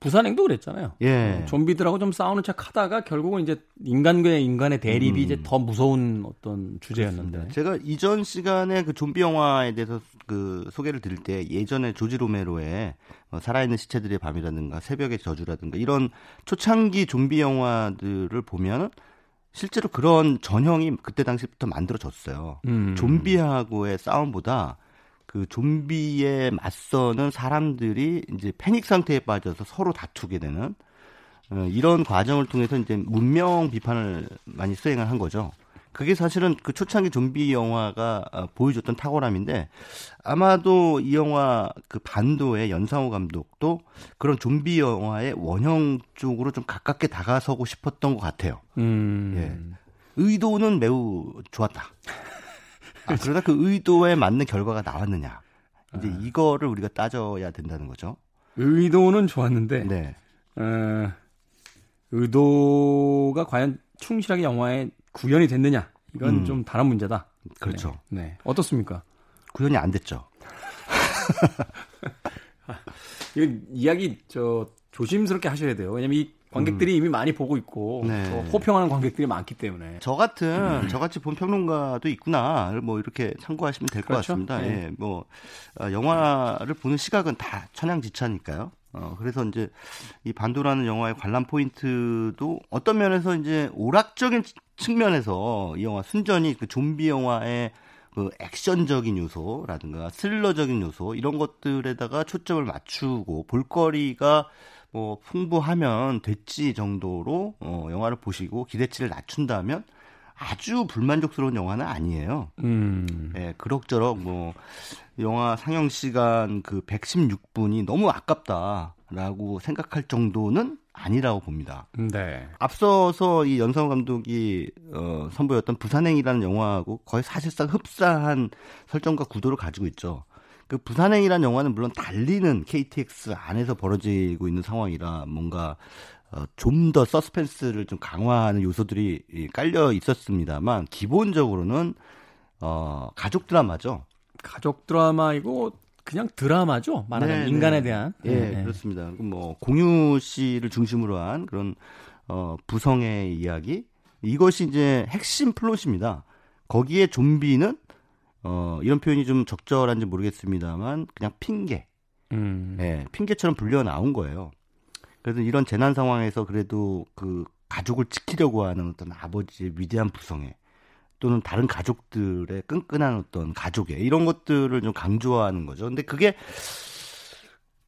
Speaker 1: 부산행도 그랬잖아요.
Speaker 3: 예.
Speaker 1: 좀비들하고 좀 싸우는 척 하다가 결국은 이제 인간과 인간의 대립이
Speaker 3: 음.
Speaker 1: 이제 더 무서운 어떤 주제였는데.
Speaker 3: 제가 이전 시간에 그 좀비 영화에 대해서 그 소개를 드릴 때 예전에 조지 로메로의 어, 살아있는 시체들의 밤이라든가 새벽의 저주라든가 이런 초창기 좀비 영화들을 보면 실제로 그런 전형이 그때 당시부터 만들어졌어요.
Speaker 1: 음.
Speaker 3: 좀비하고의 싸움보다 그 좀비에 맞서는 사람들이 이제 패닉 상태에 빠져서 서로 다투게 되는 어, 이런 과정을 통해서 이제 문명 비판을 많이 수행을 한 거죠. 그게 사실은 그 초창기 좀비 영화가 어, 보여줬던 탁월함인데 아마도 이 영화 그 반도의 연상호 감독도 그런 좀비 영화의 원형 쪽으로 좀 가깝게 다가서고 싶었던 것 같아요.
Speaker 1: 음.
Speaker 3: 예. 의도는 매우 좋았다. 아, 그러다 그 의도에 맞는 결과가 나왔느냐. 이제 이거를 우리가 따져야 된다는 거죠.
Speaker 1: 의도는 좋았는데
Speaker 3: 네.
Speaker 1: 어, 의도가 과연 충실하게 영화에 구현이 됐느냐 이건
Speaker 3: 음.
Speaker 1: 좀 다른 문제다.
Speaker 3: 그렇죠.
Speaker 1: 네. 네. 어떻습니까?
Speaker 3: 구현이 안 됐죠. (laughs)
Speaker 1: 이거 이야기 저 조심스럽게 하셔야 돼요. 왜냐면 이 관객들이 이미 많이 보고 있고
Speaker 3: 음. 네.
Speaker 1: 또 호평하는 관객들이 많기 때문에.
Speaker 3: 저 같은 저같이 본 평론가도 있구나. 뭐 이렇게 참고하시면 될것
Speaker 1: 그렇죠.
Speaker 3: 같습니다.
Speaker 1: 네.
Speaker 3: 예, 뭐 아, 영화를 보는 시각은 다 천양지차니까요. 어, 그래서 이제 이 반도라는 영화의 관람 포인트도 어떤 면에서 이제 오락적인 측면에서 이 영화 순전히 그 좀비 영화의 그 액션적인 요소라든가 스릴러적인 요소 이런 것들에다가 초점을 맞추고 볼거리가 뭐 풍부하면 됐지 정도로 어, 영화를 보시고 기대치를 낮춘다면 아주 불만족스러운 영화는 아니에요.
Speaker 1: 음.
Speaker 3: 예, 그럭저럭 뭐 영화 상영 시간 그 116분이 너무 아깝다라고 생각할 정도는 아니라고 봅니다.
Speaker 1: 네.
Speaker 3: 앞서서 이 연상호 감독이 어, 선보였던 부산행이라는 영화하고 거의 사실상 흡사한 설정과 구도를 가지고 있죠. 그 부산행이라는 영화는 물론 달리는 KTX 안에서 벌어지고 있는 상황이라 뭔가 어, 좀 더 서스펜스를 좀 강화하는 요소들이 이, 깔려 있었습니다만 기본적으로는 어, 가족 드라마죠.
Speaker 1: 가족 드라마이고 그냥 드라마죠. 말하자면
Speaker 3: 네,
Speaker 1: 인간에
Speaker 3: 네.
Speaker 1: 대한.
Speaker 3: 예,
Speaker 1: 네, 네.
Speaker 3: 그렇습니다. 그뭐 공유 씨를 중심으로 한 그런 어 부성의 이야기 이것이 이제 핵심 플롯입니다. 거기에 좀비는 어 이런 표현이 좀 적절한지 모르겠습니다만 그냥 핑계,
Speaker 1: 음.
Speaker 3: 예, 핑계처럼 불려 나온 거예요. 그래서 이런 재난 상황에서 그래도 그 가족을 지키려고 하는 어떤 아버지의 위대한 부성애 또는 다른 가족들의 끈끈한 어떤 가족애 이런 것들을 좀 강조하는 거죠. 근데 그게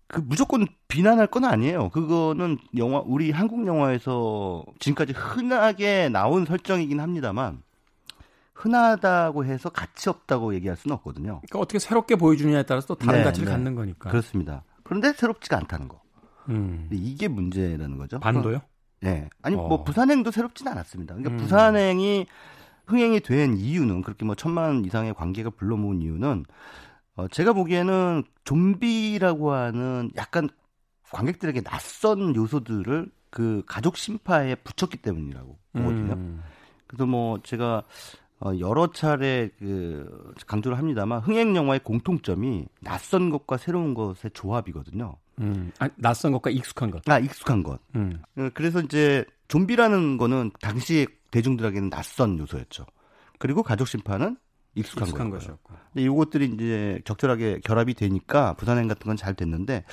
Speaker 3: 그 무조건 비난할 건 아니에요. 그거는 영화 우리 한국 영화에서 지금까지 흔하게 나온 설정이긴 합니다만 흔하다고 해서 가치 없다고 얘기할 수는 없거든요.
Speaker 1: 그러니까 어떻게 새롭게 보여주느냐에 따라서 또 다른
Speaker 3: 네,
Speaker 1: 가치를
Speaker 3: 네.
Speaker 1: 갖는 거니까.
Speaker 3: 그렇습니다. 그런데 새롭지가 않다는 거.
Speaker 1: 음.
Speaker 3: 이게 문제라는 거죠.
Speaker 1: 반도요?
Speaker 3: 네. 아니
Speaker 1: 어.
Speaker 3: 뭐 부산행도 새롭지는 않았습니다. 그러니까
Speaker 1: 음.
Speaker 3: 부산행이 흥행이 된 이유는 그렇게 뭐 천만 이상의 관객을 불러 모은 이유는 어 제가 보기에는 좀비라고 하는 약간 관객들에게 낯선 요소들을 그 가족 심파에 붙였기 때문이라고 보거든요.
Speaker 1: 음.
Speaker 3: 그래서 뭐 제가 어 여러 차례 그 강조를 합니다만 흥행 영화의 공통점이 낯선 것과 새로운 것의 조합이거든요.
Speaker 1: 음. 아, 낯선 것과 익숙한 것.
Speaker 3: 아 익숙한 것.
Speaker 1: 음.
Speaker 3: 어, 그래서 이제 좀비라는 거는 당시 대중들에게는 낯선 요소였죠. 그리고 가족 심판은 익숙한,
Speaker 1: 익숙한. 것이었고.
Speaker 3: 근데 이것들이 이제 적절하게 결합이 되니까 부산행 같은 건 잘 됐는데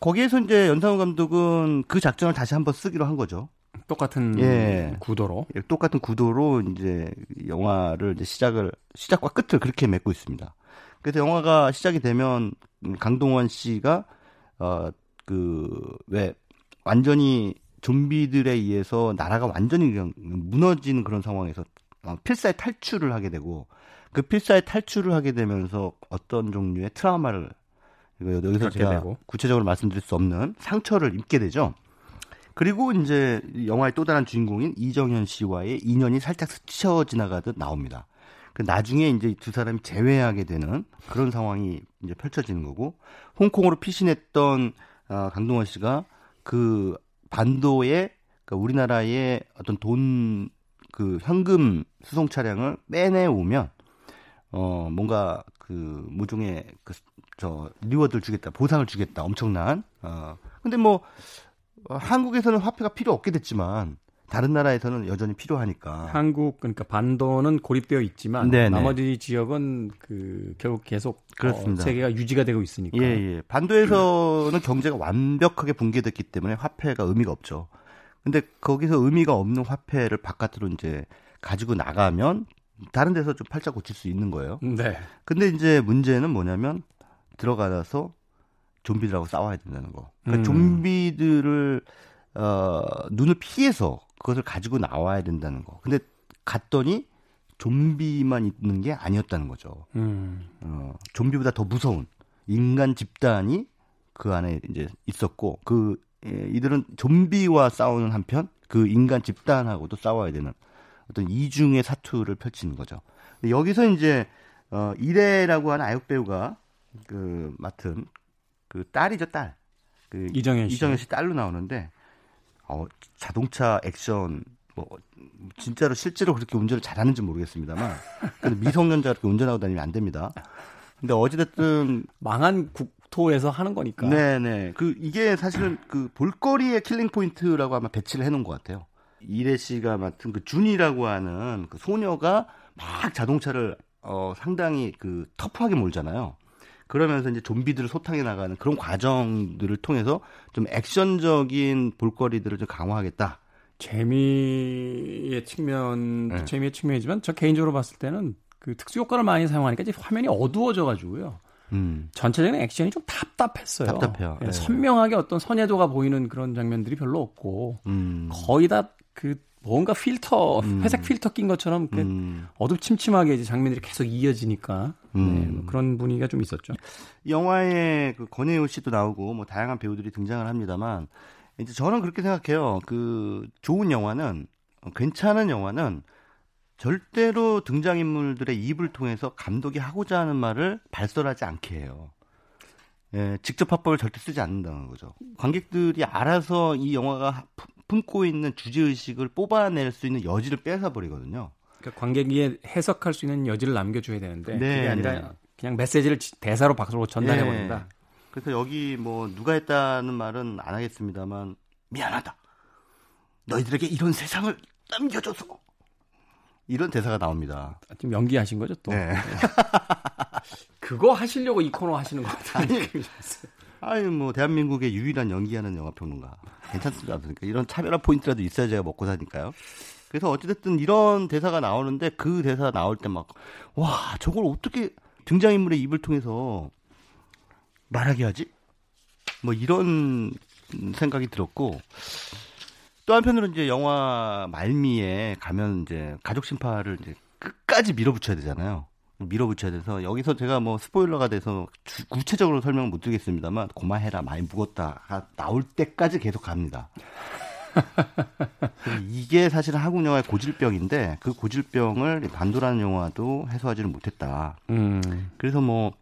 Speaker 3: 거기에서 이제 연상호 감독은 그 작전을 다시 한번 쓰기로 한 거죠.
Speaker 1: 똑같은
Speaker 3: 예.
Speaker 1: 구도로.
Speaker 3: 똑같은 구도로 이제 영화를 이제 시작을 시작과 끝을 그렇게 맺고 있습니다. 그래서 영화가 시작이 되면 강동원 씨가 어 그 왜 완전히 좀비들에 의해서 나라가 완전히 그냥 무너지는 그런 상황에서 어, 필사의 탈출을 하게 되고 그 필사의 탈출을 하게 되면서 어떤 종류의 트라우마를 여기서 제가
Speaker 1: 되고.
Speaker 3: 구체적으로 말씀드릴 수 없는 상처를 입게 되죠. 그리고 이제 이 영화의 또 다른 주인공인 이정현 씨와의 인연이 살짝 스쳐 지나가듯 나옵니다. 그 나중에 이제 두 사람이 재회하게 되는 그런 상황이 이제 펼쳐지는 거고 홍콩으로 피신했던 어, 강동원 씨가 그 반도에 그 우리나라의 어떤 돈 그 현금 수송 차량을 빼내 오면 어 뭔가 그 모종의 그 저 reward를 주겠다 보상을 주겠다 엄청난 어 근데 뭐 어, 한국에서는 화폐가 필요 없게 됐지만 다른 나라에서는 여전히 필요하니까
Speaker 1: 한국 그러니까 반도는 고립되어 있지만
Speaker 3: 네네.
Speaker 1: 나머지 지역은 그 결국 계속
Speaker 3: 그렇습니다.
Speaker 1: 어, 세계가 유지가 되고 있으니까.
Speaker 3: 예, 예. 반도에서는 경제가 완벽하게 붕괴됐기 때문에 화폐가 의미가 없죠. 근데 거기서 의미가 없는 화폐를 바깥으로 이제 가지고 나가면 다른 데서 좀 팔자 고칠 수 있는 거예요.
Speaker 1: 네.
Speaker 3: 근데 이제 문제는 뭐냐면 들어가서 좀비들하고 싸워야 된다는 거. 그러니까
Speaker 1: 음.
Speaker 3: 좀비들을 어 눈을 피해서 그것을 가지고 나와야 된다는 거. 근데 갔더니 좀비만 있는 게 아니었다는 거죠.
Speaker 1: 음.
Speaker 3: 어, 좀비보다 더 무서운 인간 집단이 그 안에 이제 있었고 그 예, 이들은 좀비와 싸우는 한편 그 인간 집단하고도 싸워야 되는 어떤 이중의 사투를 펼치는 거죠. 여기서 이제 어 이레라고 하는 아역 배우가 그 맡은 그 딸이죠 딸. 그
Speaker 1: 이정현 씨.
Speaker 3: 이정현 씨 딸로 나오는데 어 자동차 액션 뭐 진짜로 실제로 그렇게 운전을 잘하는지 모르겠습니다만 근데 미성년자 그렇게 운전하고 다니면 안 됩니다. 근데 어찌됐든
Speaker 1: 망한 국토에서 하는 거니까.
Speaker 3: 네네 그 이게 사실은 그 볼거리의 killing point라고 아마 배치를 해놓은 것 같아요. 이래 씨가 맡은 그 준이라고 하는 그 소녀가 막 자동차를 어 상당히 그 터프하게 몰잖아요. 그러면서 이제 좀비들을 소탕해 나가는 그런 과정들을 통해서 좀 액션적인 볼거리들을 좀 강화하겠다.
Speaker 1: 재미의 측면,
Speaker 3: 네.
Speaker 1: 재미의 측면이지만 저 개인적으로 봤을 때는 그 특수 효과를 많이 사용하니까 이제 화면이 어두워져 가지고요.
Speaker 3: 음.
Speaker 1: 전체적인 액션이 좀 답답했어요.
Speaker 3: 답답해요.
Speaker 1: 예,
Speaker 3: 네.
Speaker 1: 선명하게 어떤 선예도가 보이는 그런 장면들이 별로 없고
Speaker 3: 음.
Speaker 1: 거의 다 그 뭔가 필터,
Speaker 3: 음.
Speaker 1: 회색 필터 낀 것처럼 그
Speaker 3: 음.
Speaker 1: 어둡침침하게 이제 장면들이 계속 이어지니까 네,
Speaker 3: 음.
Speaker 1: 뭐 그런 분위기가 좀 있었죠.
Speaker 3: 영화에 그 권혜요 씨도 나오고 뭐 다양한 배우들이 등장을 합니다만 이제 저는 그렇게 생각해요. 그 좋은 영화는 어, 괜찮은 영화는 절대로 등장인물들의 입을 통해서 감독이 하고자 하는 말을 발설하지 않게 해요. 예, 직접 화법을 절대 쓰지 않는다는 거죠. 관객들이 알아서 이 영화가 품- 품고 있는 주제 의식을 뽑아낼 수 있는 여지를 뺏어 버리거든요.
Speaker 1: 그러니까 관객이 해석할 수 있는 여지를 남겨줘야 되는데
Speaker 3: 네,
Speaker 1: 그게 아니라
Speaker 3: 네.
Speaker 1: 그냥 메시지를 지- 대사로 박수로 전달해 버린다.
Speaker 3: 예. 그래서 여기 뭐 누가 했다는 말은 안 하겠습니다만 미안하다. 너희들에게 이런 세상을 남겨줘서 이런 대사가 나옵니다.
Speaker 1: 지금 연기하신 거죠 또.
Speaker 3: 네. (laughs)
Speaker 1: 그거 하시려고 이 코너 하시는 것 같아요.
Speaker 3: 아유 뭐 대한민국의 유일한 연기하는 영화 평론가 괜찮습니다. 그러니까 이런 차별화 포인트라도 있어야 제가 먹고 사니까요. 그래서 어찌됐든 이런 대사가 나오는데 그 대사 나올 때 막 와 저걸 어떻게 등장인물의 입을 통해서 말하게 하지? 뭐 이런 생각이 들었고 또 한편으로는 이제 영화 말미에 가면 이제 가족 심파를 이제 끝까지 밀어붙여야 되잖아요. 밀어붙여야 돼서 여기서 제가 뭐 스포일러가 돼서 주, 구체적으로 설명을 못 드리겠습니다만 고마해라 많이 묵었다 나올 때까지 계속 갑니다. (laughs) 이게 사실은 한국 영화의 고질병인데 그 고질병을 반도라는 영화도 해소하지는 못했다. 음. 그래서 뭐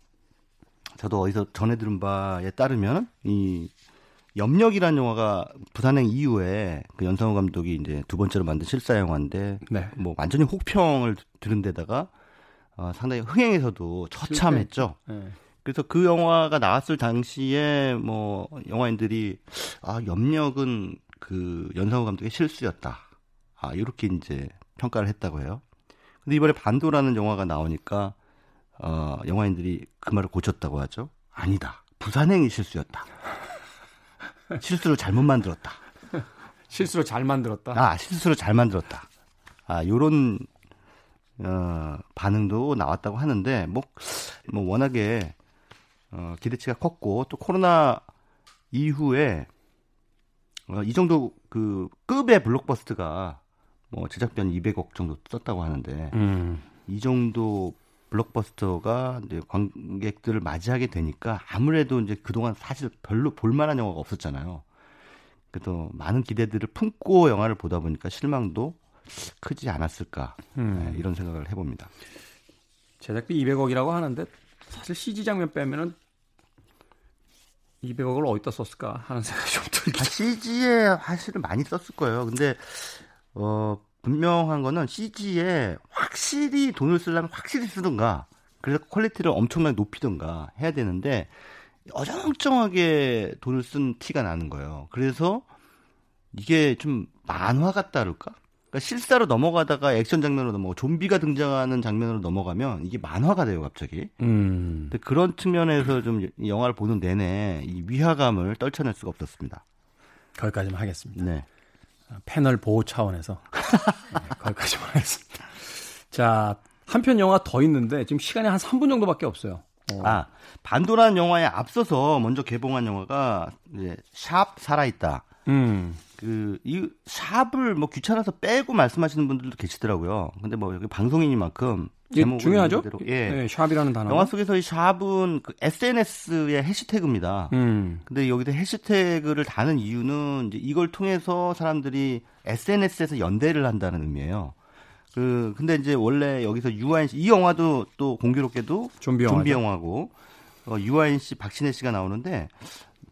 Speaker 3: 저도 어디서 전해 들은 바에 따르면 이 염력이라는 영화가 부산행 이후에 그 연상호 감독이 이제 두 번째로 만든 실사 영화인데 네. 뭐 완전히 혹평을 들은 데다가 어, 상당히 흥행에서도 처참했죠. 네. 그래서 그 영화가 나왔을 당시에 뭐 영화인들이 아 염력은 그 연상호 감독의 실수였다. 아 이렇게 이제 평가를 했다고 해요. 근데 이번에 반도라는 영화가 나오니까 어 영화인들이 그 말을 고쳤다고 하죠. 아니다. 부산행이 실수였다. 실수를 잘못 만들었다.
Speaker 1: 실수로 잘 만들었다.
Speaker 3: 아 실수로 잘 만들었다. 아 요런 어, 반응도 나왔다고 하는데 뭐, 뭐 워낙에 어, 기대치가 컸고 또 코로나 이후에 어, 이 정도 그 급의 블록버스트가 뭐 제작비한 200억 정도 썼다고 하는데 음. 이 정도 블록버스터가 이제 관객들을 맞이하게 되니까 아무래도 이제 그동안 사실 별로 볼만한 영화가 없었잖아요. 그래도 많은 기대들을 품고 영화를 보다 보니까 실망도 크지 않았을까 음. 네, 이런 생각을 해봅니다.
Speaker 1: 제작비 200억이라고 하는데 사실 CG 장면 빼면은 200억을 어디다 썼을까 하는 생각이 좀 들긴. 아,
Speaker 3: CG에 사실은 많이 썼을 거예요. 근데 어 분명한 거는 CG에 확실히 돈을 쓰려면 확실히 쓰든가 그래서 퀄리티를 엄청나게 높이든가 해야 되는데 어정쩡하게 돈을 쓴 티가 나는 거예요. 그래서 이게 좀 만화 같다 그럴까? 그러니까 실사로 넘어가다가 액션 장면으로 넘어가 좀비가 등장하는 장면으로 넘어가면 이게 만화가 돼요 갑자기. 음. 근데 그런 측면에서 좀 영화를 보는 내내 이 위화감을 떨쳐낼 수가 없었습니다.
Speaker 1: 거기까지만 하겠습니다. 네. 패널 보호 차원에서 (laughs) 네, 거기까지만 하겠습니다. 자, 한 편 영화 더 있는데 지금 시간이 한 3분 정도밖에 없어요.
Speaker 3: 어. 아, 반도란 영화에 앞서서 먼저 개봉한 영화가 이제 샵 살아있다. 음. 그, 이 샵을 뭐 귀찮아서 빼고 말씀하시는 분들도 계시더라고요. 근데 뭐 여기 방송인이만큼
Speaker 1: 예, 중요하죠? 예. 네, 샵이라는 단어.
Speaker 3: 영화 속에서 이 샵은 그 SNS의 해시태그입니다. 음. 근데 여기서 해시태그를 다는 이유는 이제 이걸 통해서 사람들이 SNS에서 연대를 한다는 의미예요. 그 근데 이제 원래 여기서 유아인 씨, 이 영화도 또 공교롭게도 좀비, 좀비 영화고 어, 유아인 씨, 박신혜 씨가 나오는데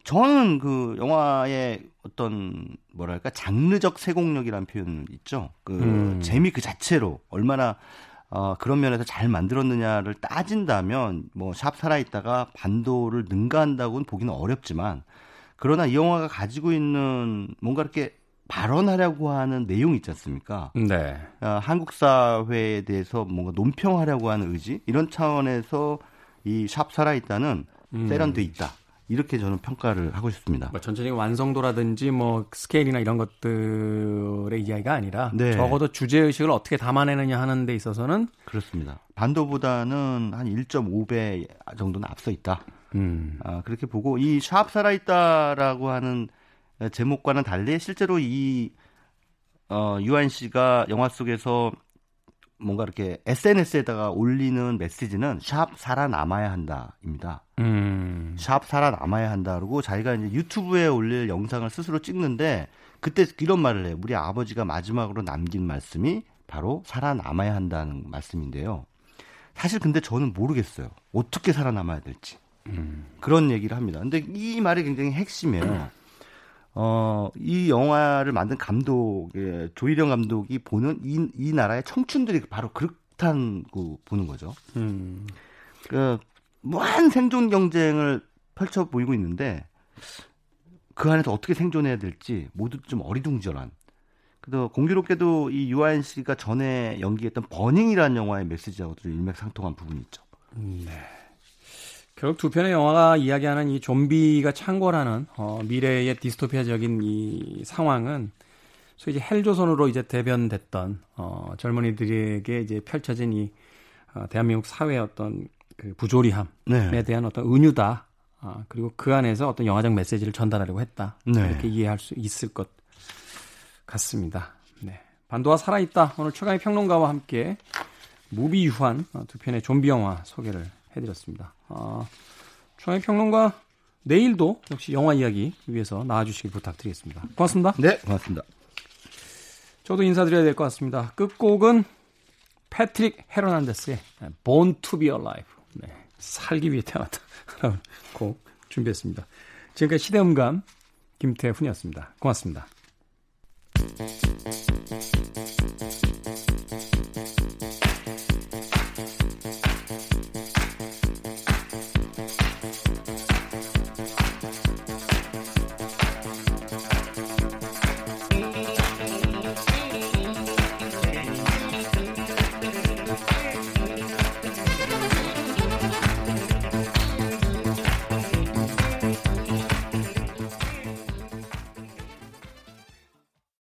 Speaker 3: 저는 그 영화의 어떤 뭐랄까 장르적 세공력이라는 표현 있죠. 그 음. 재미 그 자체로 얼마나 어, 그런 면에서 잘 만들었느냐를 따진다면 뭐 샵 살아있다가 반도를 능가한다고는 보기는 어렵지만 그러나 이 영화가 가지고 있는 뭔가 이렇게 발언하려고 하는 내용 있지 않습니까? 네. 어, 한국 사회에 대해서 뭔가 논평하려고 하는 의지 이런 차원에서 이 샵 살아있다는 음. 세련돼 있다. 이렇게 저는 평가를 하고 싶습니다.
Speaker 1: 뭐 전체적인 완성도라든지 뭐 스케일이나 이런 것들의 이야기가 아니라 네. 적어도 주제 의식을 어떻게 담아내느냐 하는 데 있어서는
Speaker 3: 그렇습니다. 반도보다는 한 1.5배 정도는 앞서 있다. 음. 아, 그렇게 보고 이 샵 살아있다라고 하는 제목과는 달리 실제로 이 어, 유한 씨가 영화 속에서 뭔가 이렇게 SNS에다가 올리는 메시지는 샵 살아남아야 한다입니다. 음. 샵 살아남아야 한다. 그러고 자기가 이제 유튜브에 올릴 영상을 스스로 찍는데 그때 이런 말을 해요. 우리 아버지가 마지막으로 남긴 말씀이 바로 살아남아야 한다는 말씀인데요. 사실 근데 저는 모르겠어요. 어떻게 살아남아야 될지. 음. 그런 얘기를 합니다. 근데 이 말이 굉장히 핵심이에요. 어, 이 영화를 만든 감독, 예, 조일영 감독이 보는 이, 이 나라의 청춘들이 바로 그렇다고 보는 거죠. 음. 그, 무한 생존 경쟁을 펼쳐 보이고 있는데, 그 안에서 어떻게 생존해야 될지 모두 좀 어리둥절한. 그래도 공교롭게도 이 유아인 씨가 전에 연기했던 버닝이라는 영화의 메시지하고도 일맥상통한 부분이 있죠. 음, 네.
Speaker 1: 결국 두 편의 영화가 이야기하는 이 좀비가 창궐하는 어, 미래의 디스토피아적인 이 상황은 소위 이제 헬조선으로 이제 대변됐던 어, 젊은이들에게 이제 펼쳐진 이 어, 대한민국 사회의 어떤 그 부조리함에 네. 대한 어떤 은유다. 아, 그리고 그 안에서 어떤 영화적 메시지를 전달하려고 했다. 네. 이렇게 이해할 수 있을 것 같습니다. 네. 반도가 살아있다. 오늘 최강의 평론가와 함께 무비 유한 두 편의 좀비 영화 소개를 해드렸습니다. 아, 최강의 평론가 내일도 역시 영화 이야기 위해서 나와주시길 부탁드리겠습니다. 고맙습니다.
Speaker 3: 네, 고맙습니다.
Speaker 1: 저도 인사드려야 될 것 같습니다. 끝곡은 패트릭 헤르난데스의 Born to be Alive. 네, 살기 위해 태어났다. (laughs) 곡 준비했습니다. 지금까지 시대음감 김태훈이었습니다. 고맙습니다.